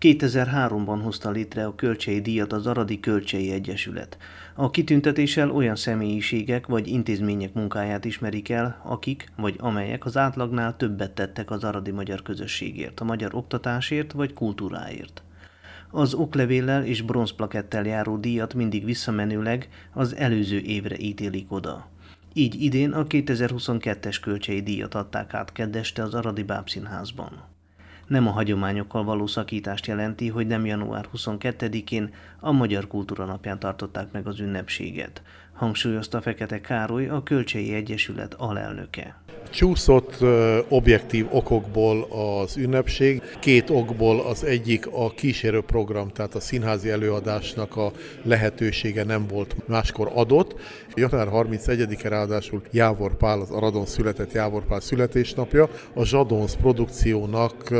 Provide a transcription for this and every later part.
2003-ban hozta létre a kölcsei díjat az Aradi Kölcsei Egyesület. A kitüntetéssel olyan személyiségek vagy intézmények munkáját ismerik el, akik vagy amelyek az átlagnál többet tettek az aradi magyar közösségért, a magyar oktatásért vagy kultúráért. Az oklevéllel és bronzplakettel járó díjat mindig visszamenőleg az előző évre ítélik oda. Így idén a 2022-es kölcsei díjat adták át kedveste az Aradi Bábszínházban nem a hagyományokkal való szakítást jelenti, hogy nem január 22-én a Magyar Kultúra Napján tartották meg az ünnepséget, hangsúlyozta Fekete Károly, a Kölcsei Egyesület alelnöke. Csúszott objektív okokból az ünnepség, két okból az egyik a kísérő program, tehát a színházi előadásnak a lehetősége nem volt máskor adott. Január 31-e ráadásul Jávor Pál, az Aradon született Jávor Pál születésnapja, a Zsadonsz produkciónak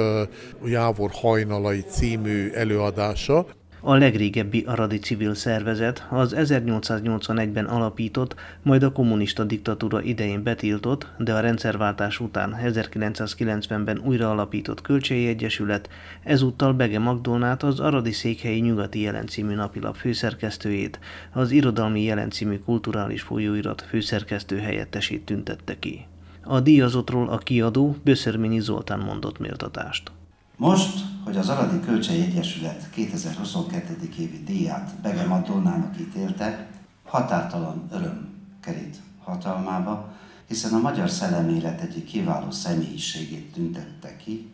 Jávor hajnalai című előadása, a legrégebbi aradi civil szervezet az 1881-ben alapított, majd a kommunista diktatúra idején betiltott, de a rendszerváltás után 1990-ben újra alapított Kölcsei Egyesület, ezúttal Bege Magdolnát az Aradi Székhelyi Nyugati Jelen című napilap főszerkesztőjét, az Irodalmi Jelen című kulturális folyóirat főszerkesztő helyettesét tüntette ki. A díjazottról a kiadó Böszörményi Zoltán mondott méltatást. Most, hogy az Aradi Kölcsei Egyesület 2022. évi díját Bege Madonnának ítélte, határtalan öröm kerít hatalmába, hiszen a magyar szellemélet egyik kiváló személyiségét tüntette ki,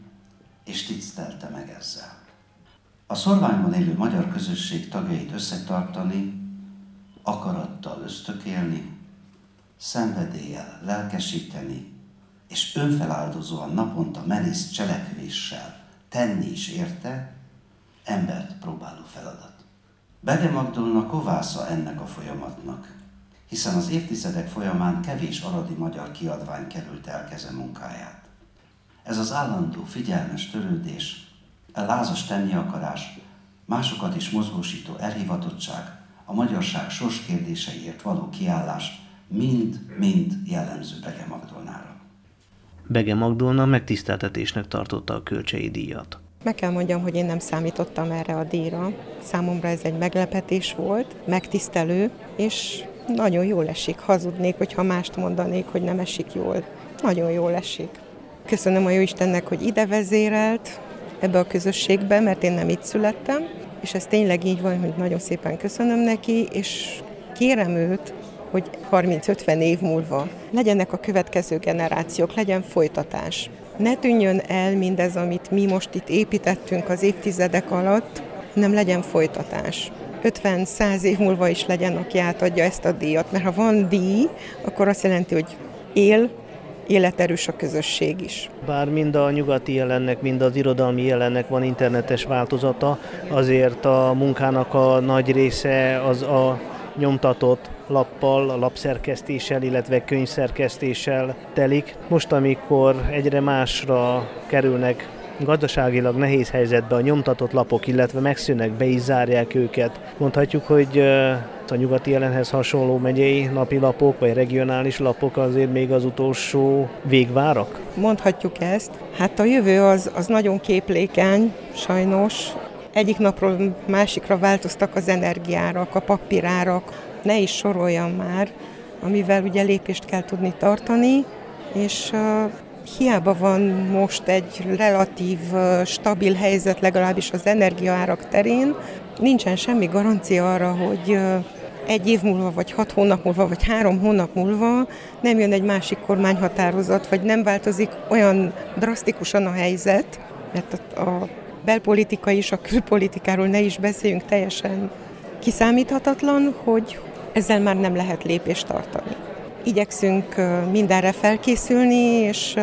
és tisztelte meg ezzel. A szorványban élő magyar közösség tagjait összetartani, akarattal ösztökélni, szenvedéllyel lelkesíteni, és önfeláldozóan naponta merész cselekvéssel tenni is érte, embert próbáló feladat. Bege Magdolna kovásza ennek a folyamatnak, hiszen az évtizedek folyamán kevés aradi magyar kiadvány került el keze munkáját. Ez az állandó, figyelmes törődés, a lázas tenni akarás, másokat is mozgósító elhivatottság, a magyarság sorskérdéseiért való kiállás mind-mind jellemző Bege Magdolnára. Bege Magdolna megtiszteltetésnek tartotta a kölcsei díjat. Meg kell mondjam, hogy én nem számítottam erre a díjra. Számomra ez egy meglepetés volt, megtisztelő, és nagyon jól esik. Hazudnék, hogyha mást mondanék, hogy nem esik jól. Nagyon jól esik. Köszönöm a Jóistennek, hogy ide vezérelt ebbe a közösségbe, mert én nem itt születtem, és ez tényleg így van, hogy nagyon szépen köszönöm neki, és kérem őt, hogy 30-50 év múlva legyenek a következő generációk, legyen folytatás. Ne tűnjön el mindez, amit mi most itt építettünk az évtizedek alatt, nem legyen folytatás. 50-100 év múlva is legyen, aki átadja ezt a díjat, mert ha van díj, akkor azt jelenti, hogy él, életerős a közösség is. Bár mind a nyugati jelennek, mind az irodalmi jelennek van internetes változata, azért a munkának a nagy része az a nyomtatott lappal, a lapszerkesztéssel, illetve könyvszerkesztéssel telik. Most, amikor egyre másra kerülnek gazdaságilag nehéz helyzetbe a nyomtatott lapok, illetve megszűnnek, be is zárják őket. Mondhatjuk, hogy a nyugati jelenhez hasonló megyei napi lapok, vagy regionális lapok azért még az utolsó végvárak? Mondhatjuk ezt. Hát a jövő az, az nagyon képlékeny, sajnos. Egyik napról másikra változtak az energiárak, a papírárak, ne is soroljam már, amivel ugye lépést kell tudni tartani, és hiába van most egy relatív stabil helyzet, legalábbis az energiaárak terén, nincsen semmi garancia arra, hogy egy év múlva, vagy hat hónap múlva, vagy három hónap múlva nem jön egy másik kormányhatározat, vagy nem változik olyan drasztikusan a helyzet, mert a belpolitika is, a külpolitikáról ne is beszéljünk teljesen kiszámíthatatlan, hogy ezzel már nem lehet lépést tartani. Igyekszünk mindenre felkészülni, és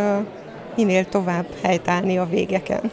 minél tovább helytállni a végeken.